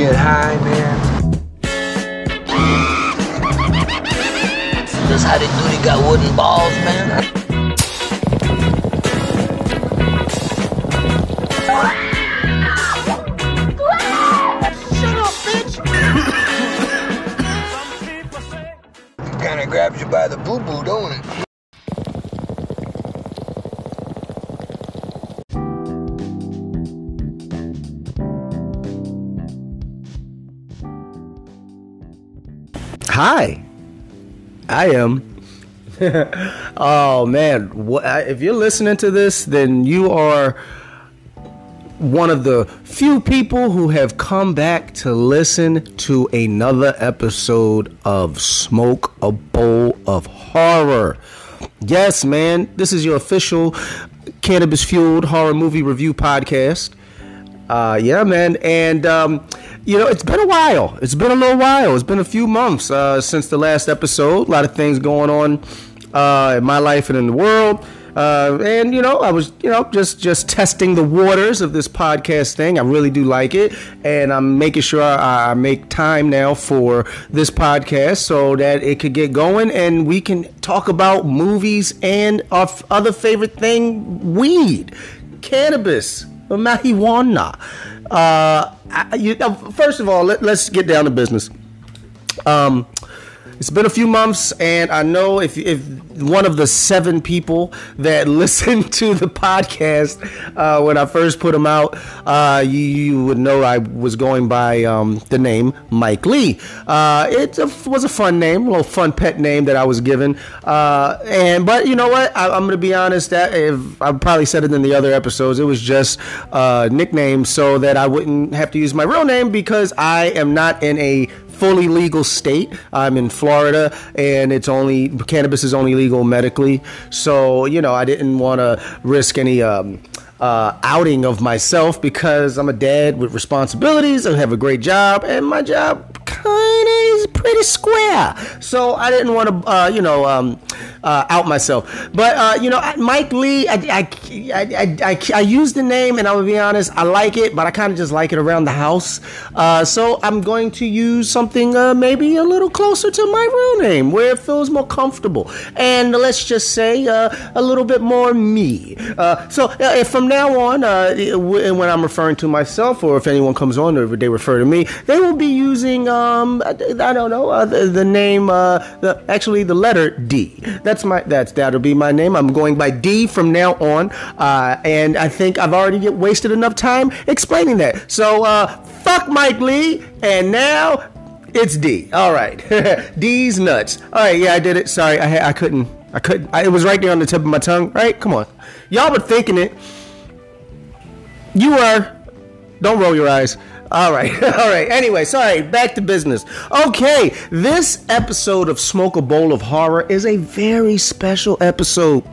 get high, man. That's how they do they got wooden balls, man. Hi, I am. oh man, what, if you're listening to this, then you are one of the few people who have come back to listen to another episode of Smoke a Bowl of Horror. Yes, man, this is your official cannabis fueled horror movie review podcast. Uh, yeah, man, and um, you know it's been a while. It's been a little while. It's been a few months uh, since the last episode. A lot of things going on uh, in my life and in the world. Uh, and you know, I was you know just just testing the waters of this podcast thing. I really do like it, and I'm making sure I, I make time now for this podcast so that it could get going, and we can talk about movies and our f- other favorite thing, weed, cannabis, marijuana. Uh, you, first of all, let, let's get down to business. Um, it's been a few months, and I know if if one of the seven people that listened to the podcast uh, when I first put them out, uh, you, you, would know I was going by um, the name Mike Lee. Uh, it was a fun name, a little fun pet name that I was given. Uh, and but you know what? I, am going to be honest. That if I probably said it in the other episodes, it was just a nickname so that I wouldn't have to use my real name because I am not in a fully legal state. I'm in Florida, and it's only cannabis is only legal medically. So you know, I didn't want to risk any. Um, uh, outing of myself because I'm a dad with responsibilities. I have a great job, and my job kind of is pretty square. So I didn't want to, uh, you know, um, uh, out myself. But uh, you know, Mike Lee, I, I, I, I, I use the name, and I will be honest, I like it, but I kind of just like it around the house. Uh, so I'm going to use something uh, maybe a little closer to my real name, where it feels more comfortable, and let's just say uh, a little bit more me. so from now on, when I'm referring to myself, or if anyone comes on, or they refer to me, they will be using. Um, I, don't know uh, the, the, name. Uh, the actually the letter D. That's my that's that'll be my name. I'm going by D from now on, uh, and I think I've already get wasted enough time explaining that. So uh, fuck Mike Lee, and now it's D. All right, D's nuts. All right, yeah, I did it. Sorry, I I couldn't. I couldn't. I, it was right there on the tip of my tongue. Right? Come on, y'all were thinking it. You were. Don't roll your eyes. All right, all right. Anyway, sorry, back to business. Okay, this episode of Smoke a Bowl of Horror is a very special episode.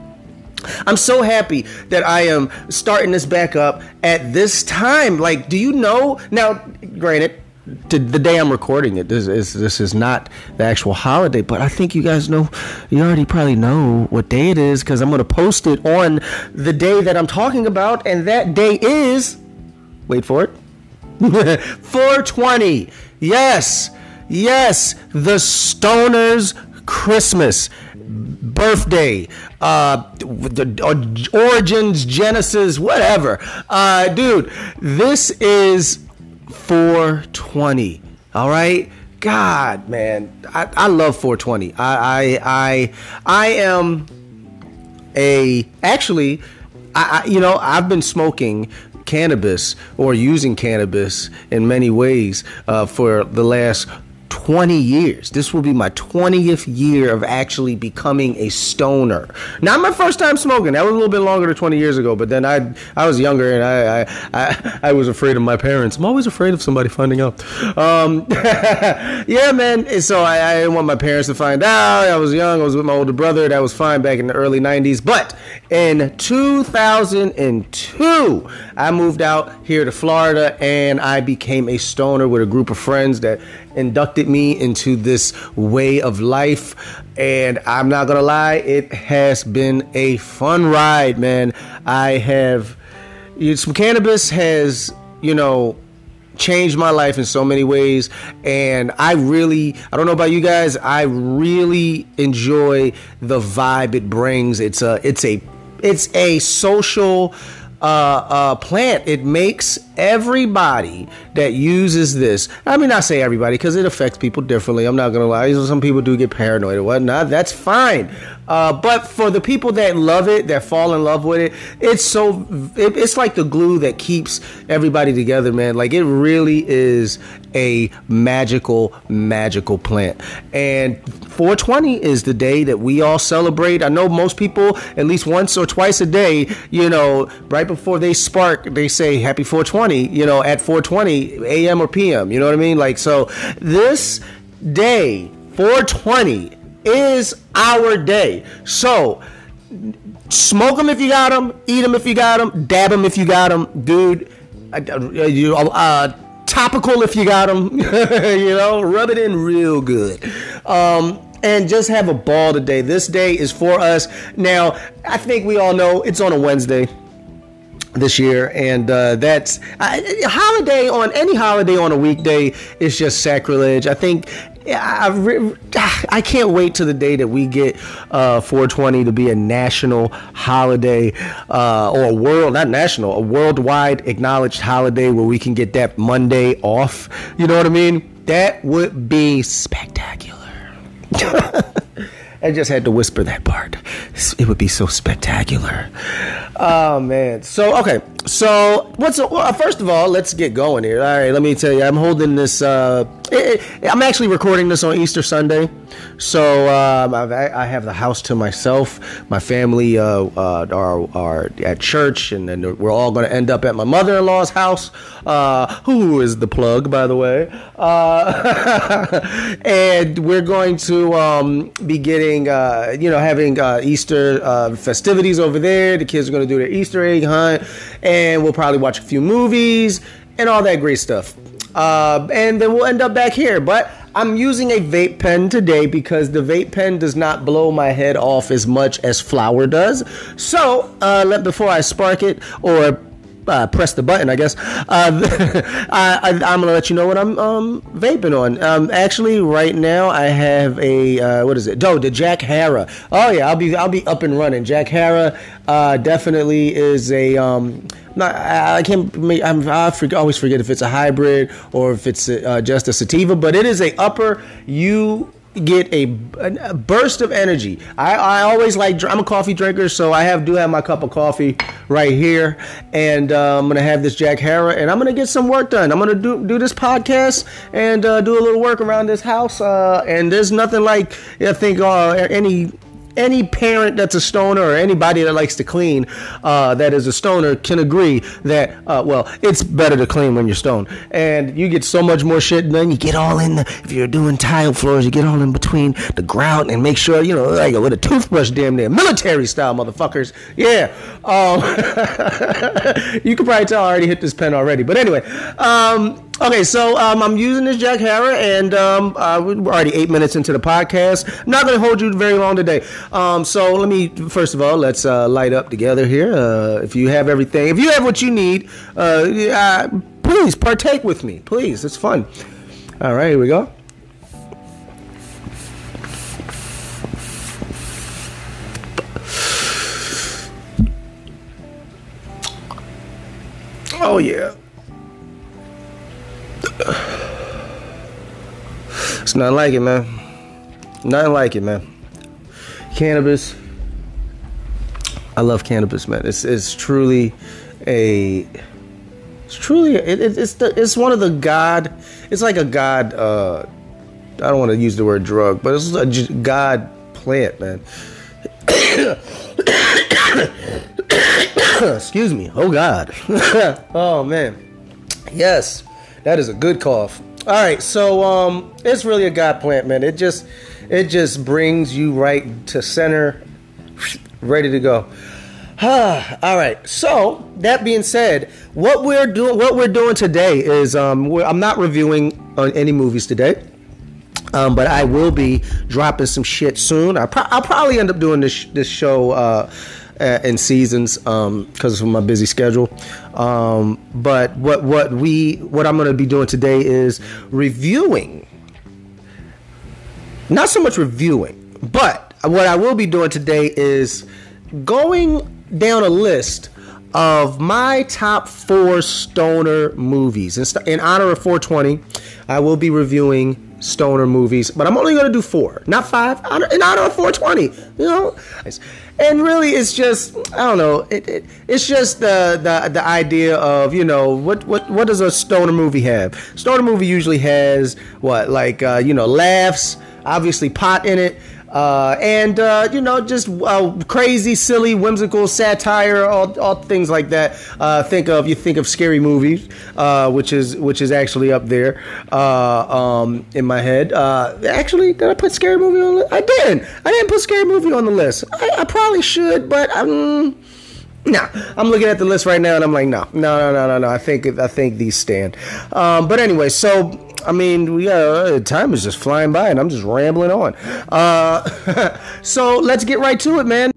I'm so happy that I am starting this back up at this time. Like, do you know? Now, granted, to the day I'm recording it, this is this is not the actual holiday, but I think you guys know, you already probably know what day it is because I'm going to post it on the day that I'm talking about, and that day is, wait for it, 420. Yes. Yes. The Stoners Christmas birthday, uh, the uh, origins, Genesis, whatever. Uh, dude, this is 420. All right. God, man, I, I love 420. I, I, I, I am a actually, I, I, you know, I've been smoking cannabis or using cannabis in many ways uh, for the last 20 years. This will be my 20th year of actually becoming a stoner. Not my first time smoking. That was a little bit longer than 20 years ago, but then I I was younger and I I, I, I was afraid of my parents. I'm always afraid of somebody finding out. Um, yeah, man. So I, I didn't want my parents to find out. I was young. I was with my older brother. That was fine back in the early 90s. But in 2002, I moved out here to Florida and I became a stoner with a group of friends that inducted me into this way of life. And I'm not gonna lie, it has been a fun ride, man. I have some cannabis has, you know, changed my life in so many ways. And I really, I don't know about you guys, I really enjoy the vibe it brings. It's a, it's a, it's a social uh, uh, plant. It makes everybody that uses this. I mean, I say everybody because it affects people differently. I'm not gonna lie. Some people do get paranoid or whatnot. That's fine. Uh, but for the people that love it, that fall in love with it, it's so it, it's like the glue that keeps everybody together, man. Like it really is a magical, magical plant. And 420 is the day that we all celebrate. I know most people at least once or twice a day, you know, right before they spark, they say happy 420, you know, at 420 a.m. or p.m. You know what I mean? Like so, this day 420 is our day. So, smoke them if you got them, eat them if you got them, dab them if you got them, dude. Uh, uh, topical if you got them, you know, rub it in real good. Um, and just have a ball today. This day is for us. Now, I think we all know it's on a Wednesday this year, and uh, that's uh, holiday on any holiday on a weekday is just sacrilege. I think I, I, I can't wait to the day that we get uh, 420 to be a national holiday uh, or a world, not national, a worldwide acknowledged holiday where we can get that Monday off. You know what I mean? That would be spectacular. I just had to whisper that part. It would be so spectacular. Oh man. So okay. So what's well, first of all, let's get going here. All right. Let me tell you, I'm holding this. Uh, I'm actually recording this on Easter Sunday. So um, I have the house to myself. My family uh, uh, are, are at church, and then we're all going to end up at my mother-in-law's house, uh, who is the plug, by the way. Uh, and we're going to um, be getting, uh, you know, having uh, Easter festivities over there. The kids are going to do their Easter egg hunt, and we'll probably watch a few movies and all that great stuff. and then we'll end up back here, but I'm using a vape pen today because the vape pen does not blow my head off as much as flour does. So, uh, let, before I spark it or uh, press the button, I guess. Uh, I, am gonna let you know what I'm um, vaping on. Um, actually, right now I have a uh, what is it? Oh, the Jack Hara. Oh yeah, I'll be I'll be up and running. Jack Hara uh, definitely is a um, not, I, can't. I'm, I forget, always forget if it's a hybrid or if it's uh, just a sativa, but it is a upper. You get a, a, burst of energy. I, I always like. I'm a coffee drinker, so I have do have my cup of coffee right here, and uh, I'm gonna have this Jack Herer, and I'm gonna get some work done. I'm gonna do do this podcast and uh, do a little work around this house. Uh, and there's nothing like I think uh, any any parent that's a stoner or anybody that likes to clean uh, that is a stoner can agree that uh, well it's better to clean when you're stoned. And you get so much more shit done you get all in the if you're doing tile floors you get all in between the grout and make sure you know like with a toothbrush damn near. Military style motherfuckers. Yeah um, you can probably tell I already hit this pen already. But anyway um, Okay, so um, I'm using this Jack Herer, and um, uh, we're already eight minutes into the podcast. I'm not going to hold you very long today. Um, so let me, first of all, let's uh, light up together here. Uh, if you have everything, if you have what you need, uh, please partake with me. Please, it's fun. All right, here we go. Oh, yeah. It's nothing like it, man. Nothing like it, man. Cannabis. I love cannabis, man. It's it's truly a it's truly it, it, it's the it's one of the god. It's like a god. Uh, I don't want to use the word drug, but it's a god plant, man. Excuse me. Oh God. oh man. Yes. That is a good cough. All right, so um, it's really a god plant, man. It just it just brings you right to center, ready to go. All right. So that being said, what we're doing, what we're doing today is, um, I'm not reviewing on any movies today, um, but I will be dropping some shit soon. I will probably end up doing this this show. Uh, uh, in seasons because of my busy schedule. Um, but what what we what I'm going to be doing today is reviewing. Not so much reviewing, but what I will be doing today is going down a list of my top four stoner movies. In, in honor of 420, I will be reviewing stoner movies, but I'm only to do four, not five, in honor of 420. You know, and really, it's just I don't know. It, it, it's just the, the the idea of you know what what what does a stoner movie have? Stoner movie usually has what like uh, you know laughs, obviously pot in it. Uh, and uh, you know, just uh, crazy, silly, whimsical satire, all, all things like that. Uh, think of you think of scary movies, uh, which is which is actually up there uh, um, in my head. actually, did I put scary movie on? The, I didn't. I didn't put scary movie on the list. I, I probably should, but um, Nah, I'm looking at the list right now and I'm like, no, no, no, no, no, no. I think I think these stand. Um, but anyway, so I mean, we uh, time is just flying by, and I'm just rambling on. Uh, so let's get right to it, man.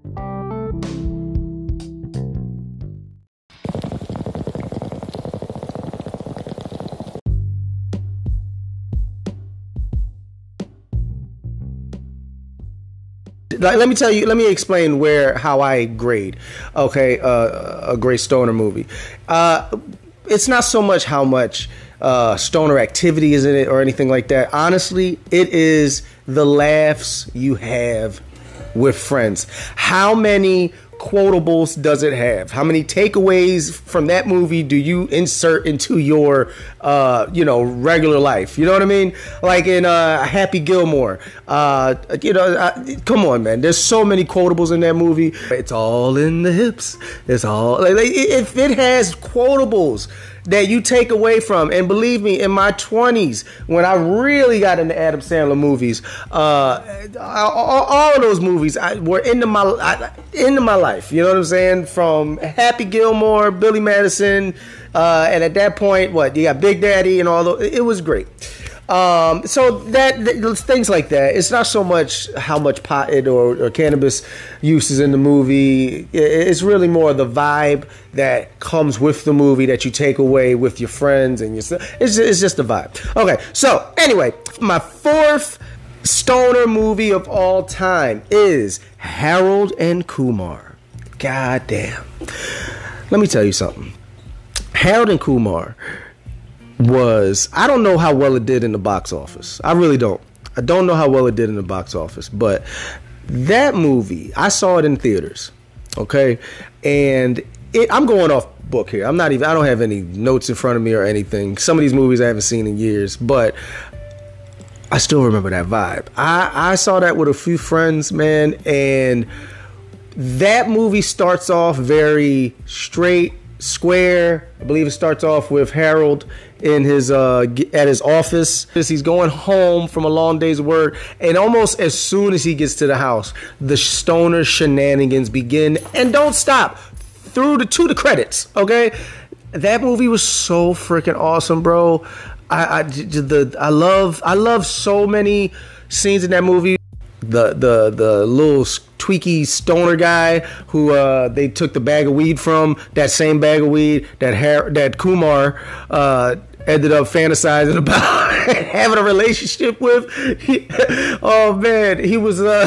Let me tell you let me explain where how i grade okay uh, a great stoner movie uh, it's not so much how much uh, stoner activity is in it or anything like that. Honestly, it is the laughs you have with friends. How many quotables does it have? How many takeaways from that movie do you insert into your, uh, you know, regular life? You know what I mean? Like in uh, Happy Gilmore. Uh, you know, uh, come on, man. There's so many quotables in that movie. It's all in the hips. It's all. Like, if it has quotables that you take away from. And believe me, in my 20s, when I really got into Adam Sandler movies, uh, all, all of those movies I, were into my I, into my life. You know what I'm saying? From Happy Gilmore, Billy Madison, uh, and at that point, what you got Big Daddy and all those. It was great. Um, so that, things like that. It's not so much how much pot or, or cannabis use is in the movie. It's really more the vibe that comes with the movie that you take away with your friends and your. It's it's just a vibe. Okay, so anyway, my fourth stoner movie of all time is Harold and Kumar. God damn. Let me tell you something. Harold and Kumar was I don't know how well it did in the box office. I really don't. I don't know how well it did in the box office, but that movie, I saw it in theaters. Okay? And it I'm going off book here. I'm not even I don't have any notes in front of me or anything. Some of these movies I haven't seen in years, but I still remember that vibe. I, I saw that with a few friends, man, and that movie starts off very straight, square. I believe it starts off with Harold in his uh, at his office. He's going home from a long day's work, and almost as soon as he gets to the house, the stoner shenanigans begin and don't stop through the to the credits. Okay, that movie was so freaking awesome, bro. I, I the I love I love so many scenes in that movie the the the little tweaky stoner guy who uh, they took the bag of weed from that same bag of weed that Har- that Kumar uh, ended up fantasizing about having a relationship with. He, oh man, he was uh,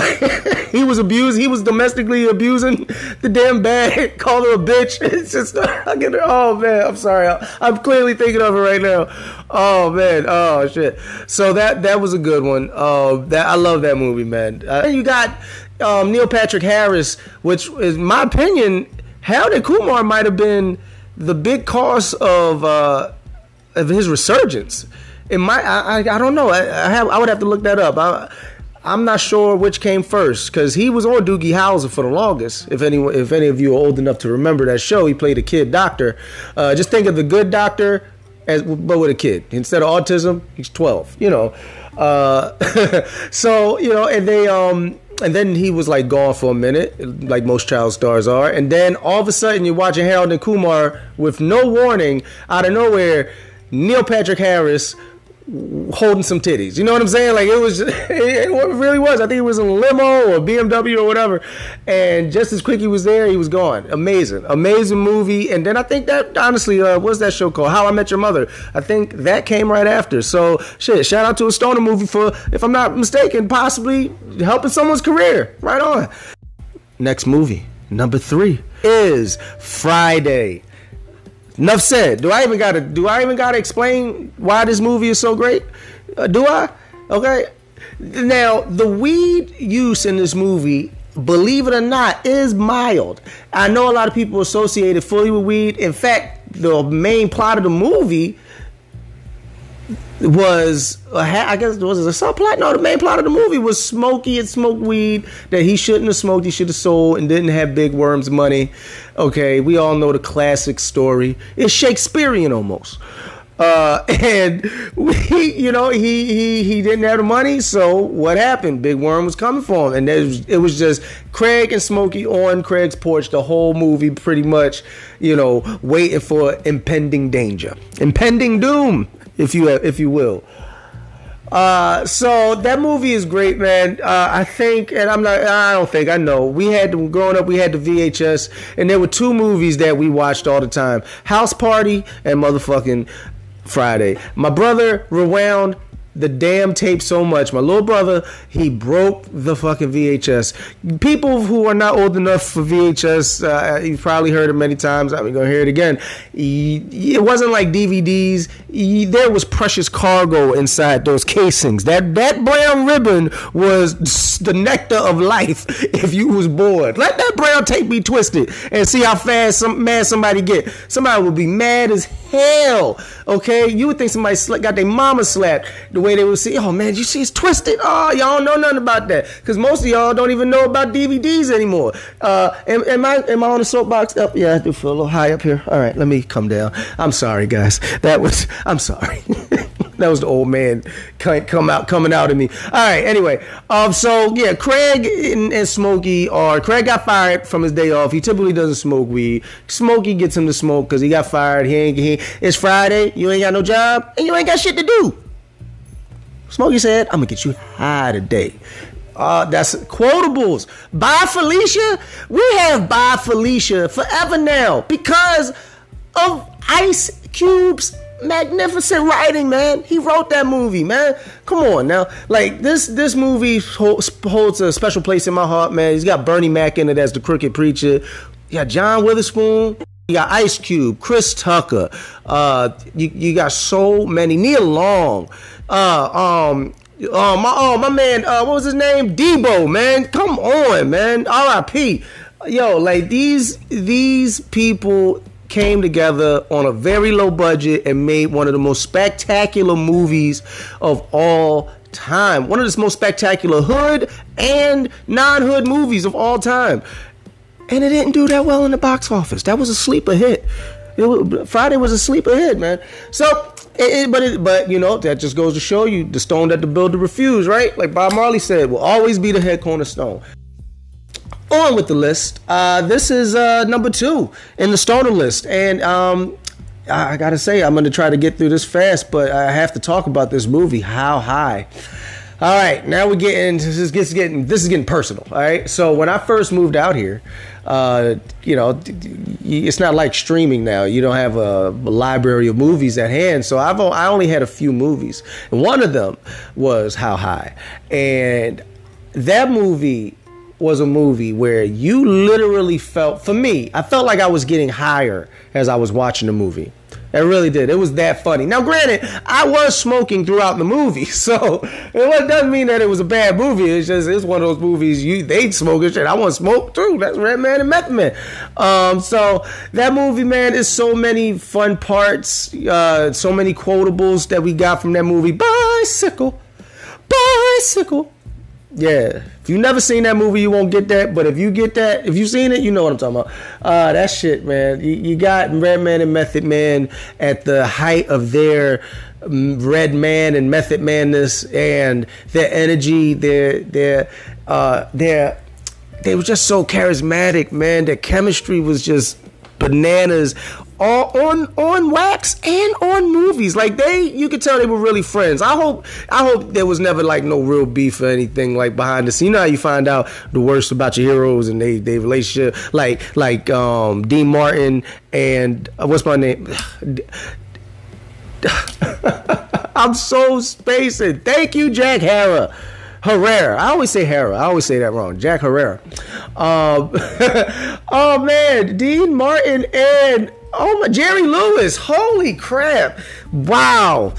he was abused. He was domestically abusing the damn bag. Called her a bitch. It's just I get. Oh man, I'm sorry. I'm clearly thinking of it right now. Oh man. Oh shit. So that that was a good one. Uh, that I love that movie, man. Uh, you got um, Neil Patrick Harris, which is my opinion. Harold Kumar might have been the big cause of. Uh, of his resurgence. It might. I. I, I don't know. I, I, have. I would have to look that up. I, I'm not sure which came first because he was on Doogie Howser for the longest. If any, if any of you are old enough to remember that show, he played a kid doctor. Uh, just think of the good doctor, as but with a kid. Instead of autism, he's 12. You know. Uh, so you know, and they um, and then he was like gone for a minute, like most child stars are. And then all of a sudden, you're watching Harold and Kumar with no warning out of nowhere Neil Patrick Harris holding some titties. You know what I'm saying? Like it was, it really was. I think it was a limo or BMW or whatever. And just as quick he was there, he was gone. Amazing, amazing movie. And then I think that honestly, uh, what's that show called? How I Met Your Mother. I think that came right after. So shit, shout out to a stoner movie for, if I'm not mistaken, possibly helping someone's career. Right on. Next movie, number three, is Friday. Enough said. Do I even gotta? Do I even gotta explain why this movie is so great? Uh, do I? Okay. Now the weed use in this movie, believe it or not, is mild. I know a lot of people associate it fully with weed. In fact, the main plot of the movie was I guess was it a subplot? No, the main plot of the movie was Smokey had smoked weed that he shouldn't have smoked. He should have sold and didn't have Big Worm's money. Okay, we all know the classic story. It's Shakespearean almost. Uh, and we, you know, he he he didn't have the money. So what happened? Big Worm was coming for him, and was, it was just Craig and Smokey on Craig's porch the whole movie, pretty much, you know, waiting for impending danger, impending doom if you if you will. Uh, so that movie is great, man. Uh, I think, and I'm not, I don't think, I know. We had growing up, we had the VHS, and there were two movies that we watched all the time: House Party and motherfucking Friday. My brother rewound the damn tape so much. My little brother, he broke the fucking VHS. People who are not old enough for VHS, uh, you've probably heard it many times. I'm gonna hear it again. It wasn't like DVDs. There was precious cargo inside those casings. That that brown ribbon was the nectar of life. If you was bored, let that brown tape be twisted and see how fast some mad somebody get. Somebody would be mad as hell. Okay, you would think somebody got their mama slapped way they would see, "Oh man, you see it's twisted." Oh, y'all don't know nothing about that because most of y'all don't even know about DVDs anymore. Uh, am, am I am I on the soapbox? Up, oh, yeah, I do feel a little high up here. All right, let me come down. I'm sorry, guys. That was I'm sorry. that was the old man come out coming out of me. All right. Anyway, um, so yeah, Craig and, and Smokey are Craig got fired from his day off. He typically doesn't smoke weed. Smokey gets him to smoke because he got fired. He ain't. He, it's Friday. You ain't got no job and you ain't got shit to do. Smokey said, "I'm gonna get you high today." Uh, that's quotables. Bye, Felicia. We have Bye, Felicia forever now because of Ice Cube's magnificent writing, man. He wrote that movie, man. Come on now, like this this movie holds a special place in my heart, man. He's got Bernie Mac in it as the crooked preacher. Yeah, John Witherspoon. You got Ice Cube, Chris Tucker. Uh, you, you got so many. Nia Long. Uh, um, uh, my oh my man, uh, what was his name? Debo, man. Come on, man. R.I.P. Yo, like these these people came together on a very low budget and made one of the most spectacular movies of all time. One of the most spectacular hood and non-hood movies of all time. And it didn't do that well in the box office. That was a sleeper hit. Was, Friday was a sleeper hit, man. So, it, it, but it, but you know that just goes to show you the stone that the builder refused, right? Like Bob Marley said, will always be the head cornerstone on with the list. Uh, this is uh, number two in the stoner list, and um, I gotta say, I'm gonna try to get through this fast, but I have to talk about this movie. How high? All right, now we're getting this is getting this is getting personal. All right, so when I first moved out here, uh, you know, it's not like streaming now. You don't have a, library of movies at hand. So I've I only had a few movies, and one of them was How High, and that movie was a movie where you literally felt, for me, I felt like I was getting higher as I was watching the movie. It really did. It was that funny. Now, granted, I was smoking throughout the movie, so it doesn't mean that it was a bad movie. It's just it's one of those movies you they smoking shit. I want to smoke too. That's Redman and Method Man. Um, so that movie, man, is so many fun parts, uh, so many quotables that we got from that movie. Bicycle, bicycle. Yeah, if you never seen that movie, you won't get that. But if you get that, if you seen it, you know what I'm talking about. Uh, that shit, man. You, you got Redman and Method Man at the height of their Red Man and Method Manness and their energy, their their uh, their they were just so charismatic, man. Their chemistry was just bananas all on on wax and on movies. Like they, you could tell they were really friends. I hope I hope there was never like no real beef or anything like behind the scene. You know how you find out the worst about your heroes and they they relationship. Like like um, Dean Martin and uh, what's my name. I'm so spacing. Thank you, Jack Hara. Herrera. I always say Hera. I always say that wrong. Jack Herrera. Um, oh man, Dean Martin and oh my Jerry Lewis. Holy crap! Wow.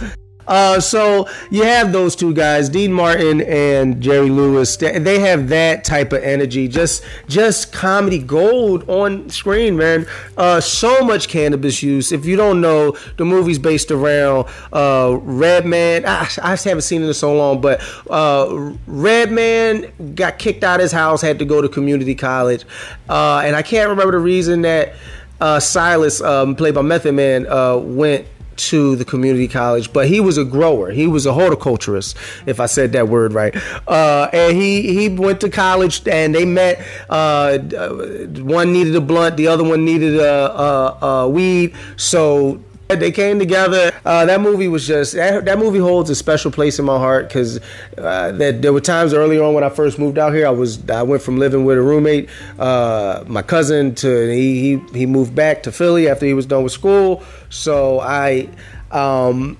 Uh, so you have those two guys, Dean Martin and Jerry Lewis. They have that type of energy, just just comedy gold on screen, man. Uh, so much cannabis use. If you don't know, the movie's based around uh, Redman. I, I haven't seen it in so long, but uh, Redman got kicked out of his house, had to go to community college, uh, and I can't remember the reason that uh, Silas, um, played by Method Man, uh, went to the community college, but he was a grower. He was a horticulturist, if I said that word right. Uh, and he he went to college, and they met. Uh, one needed a blunt, the other one needed a, a, a weed. So they came together. Uh, that movie was just that, that, movie holds a special place in my heart because uh, that there were times earlier on when I first moved out here. I was I went from living with a roommate, uh, my cousin, to he, he he moved back to Philly after he was done with school. So I um,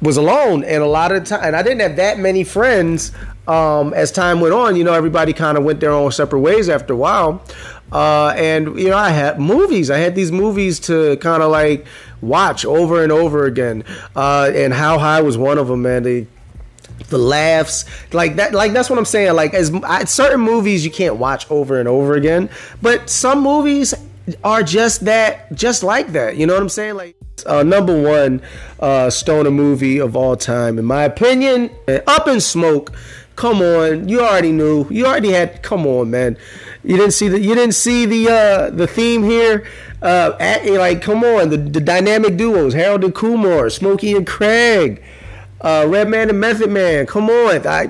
was alone, and a lot of time, and I didn't have that many friends. Um, as time went on, you know, everybody kind of went their own separate ways after a while. Uh, and you know, I had movies. I had these movies to kind of like watch over and over again. Uh, and How High was one of them, man. The the laughs, like that, like that's what I'm saying. Like as I, certain movies you can't watch over and over again, but some movies are just that, just like that. You know what I'm saying? Like uh, number one uh, stoner movie of all time, in my opinion. Up in Smoke. Come on, you already knew. You already had. Come on, man. You didn't see the. You didn't see the uh, the theme here. Uh, at, like, come on, the, the dynamic duos, Harold and Kumar, Smokey and Craig, uh, Redman and Method Man. Come on, I,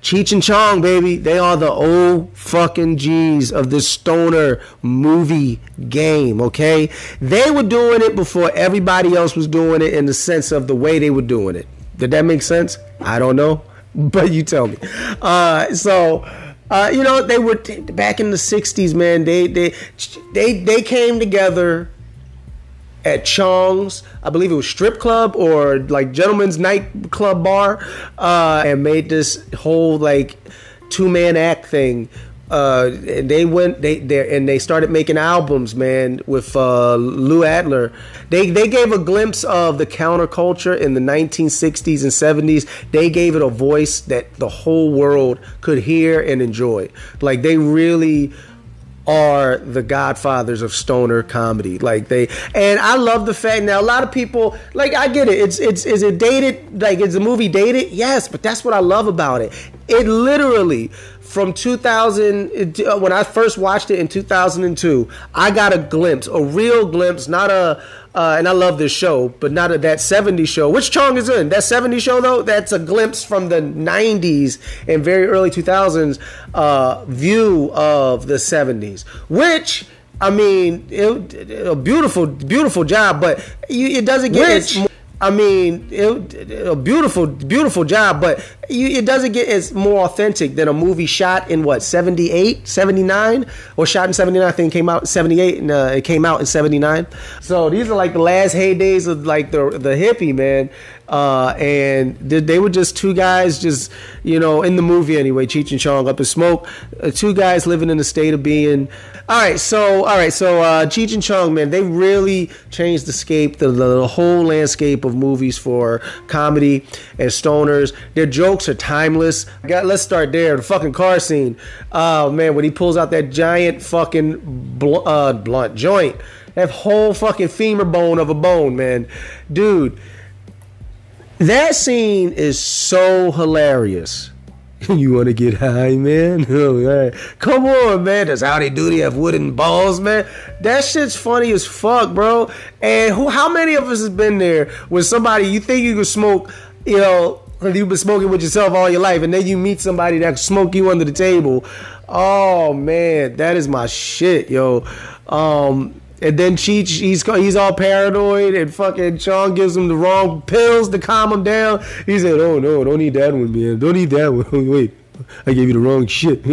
Cheech and Chong, baby. They are the old fucking G's of the stoner movie game, okay? They were doing it before everybody else was doing it in the sense of the way they were doing it. Did that make sense? I don't know, but you tell me. Uh, so uh, you know, they were back in the '60s, man. They they they they came together at Chong's, I believe it was strip club or like gentlemen's night club bar, uh, and made this whole like two man act thing uh, and they went they there and they started making albums, man, with uh, Lou Adler. They they gave a glimpse of the counterculture in the 1960s and 70s. They gave it a voice that the whole world could hear and enjoy. Like they really are the godfathers of stoner comedy. Like they and I love the fact now a lot of people like I get it. It's it's is it dated? Like is the movie dated? Yes, but that's what I love about it. It literally from 2000 uh, when I first watched it in 2002, I got a glimpse, a real glimpse, not a uh, and I love this show, but not a, that 70s show. Which Chong is in? That 70s show though, that's a glimpse from the 90s and very early 2000s uh, view of the 70s, which I mean, it, a beautiful, beautiful job, but it doesn't get. Which, I mean, it, a beautiful, beautiful job, but it doesn't get as more authentic than a movie shot in what 78, 79, or shot in 79. I think came out in 78, and uh, it came out in 79. So these are like the last heydays of like the the hippie man. Uh, and they were just two guys, just you know, in the movie anyway. Cheech and Chong up in smoke, uh, two guys living in a state of being. All right, so all right, so uh, Cheech and Chong, man, they really changed the scape, the, the whole landscape of movies for comedy and stoners. Their jokes are timeless. Got, let's start there. The fucking car scene. Oh man, when he pulls out that giant fucking bl- uh, blunt joint, that whole fucking femur bone of a bone, man, dude that scene is so hilarious. you want to get high, man? Come on, man. Does Howdy Doody have wooden balls, man? That shit's funny as fuck, bro. And who? How many of us has been there with somebody you think you can smoke, you know, you've been smoking with yourself all your life, and then you meet somebody that smoke you under the table, Oh man, that is my shit, yo. Um, and then he's he's all paranoid, and fucking Chong gives him the wrong pills to calm him down. He said, "Oh no, don't need that one, man. Don't need that one. Wait, I gave you the wrong shit."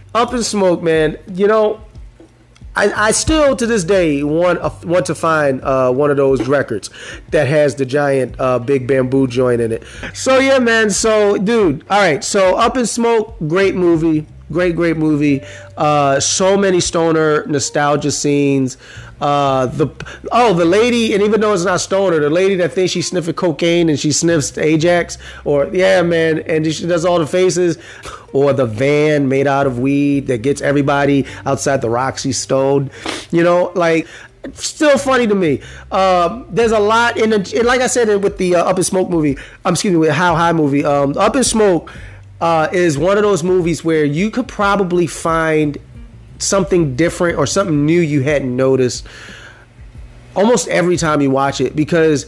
Up in smoke, man. You know, I, I still to this day want uh, want to find uh, one of those records that has the giant uh, big bamboo joint in it. So yeah, man. So dude, all right. So Up in Smoke, great movie, great great movie. Uh, so many stoner nostalgia scenes. Uh, the oh the lady and even though it's not stoner, the lady that thinks she's sniffing cocaine and she sniffs Ajax or yeah man, and she does all the faces or the van made out of weed that gets everybody outside the Roxy stoned. You know, like still funny to me. Uh, there's a lot in the like I said with the uh, Up in Smoke movie. I'm um, excuse me with How High movie. Um, Up in Smoke uh, is one of those movies where you could probably find something different or something new you hadn't noticed almost every time you watch it because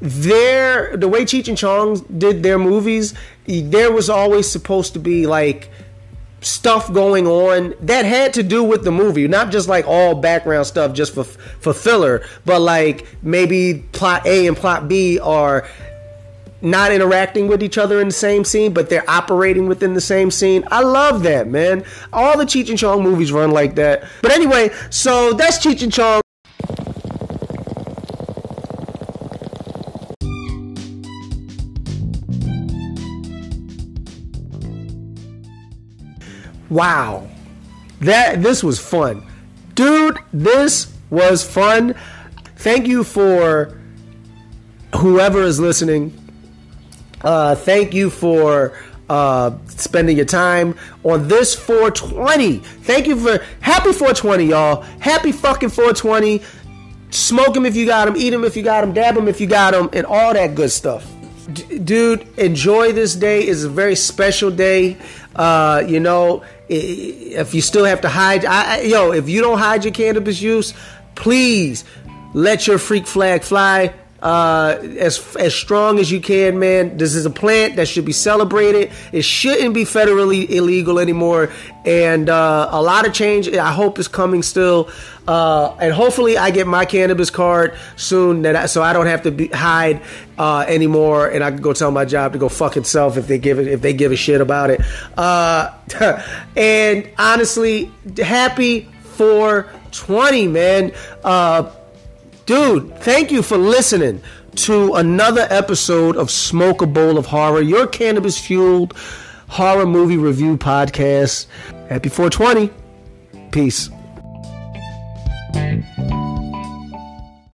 their the way Cheech and Chong did their movies, there was always supposed to be like stuff going on that had to do with the movie, not just like all background stuff just for for filler, but like maybe plot A and plot B are not interacting with each other in the same scene, but they're operating within the same scene. I love that, man. All the Cheech and Chong movies run like that. But anyway, so that's Cheech and Chong. Wow. That this was fun. Dude, this was fun. Thank you for whoever is listening uh, thank you for uh, spending your time on this 420. Thank you for happy 420, y'all. Happy fucking 420. Smoke them if you got them, eat them if you got them, dab them if you got them, and all that good stuff. D- dude, enjoy this day. It's a very special day. Uh, you know, if you still have to hide, I, I, yo, if you don't hide your cannabis use, please let your freak flag fly uh, as as strong as you can, man. This is a plant that should be celebrated. It shouldn't be federally illegal anymore, and uh, a lot of change. I hope is coming still, uh, and hopefully I get my cannabis card soon, that I, so I don't have to be, hide uh, anymore, and I can go tell my job to go fuck itself if they give it if they give a shit about it. Uh, and honestly, happy 420, man. Uh, Dude, thank you for listening to another episode of Smoke a Bowl of Horror, your cannabis fueled horror movie review podcast. Happy 420. Peace.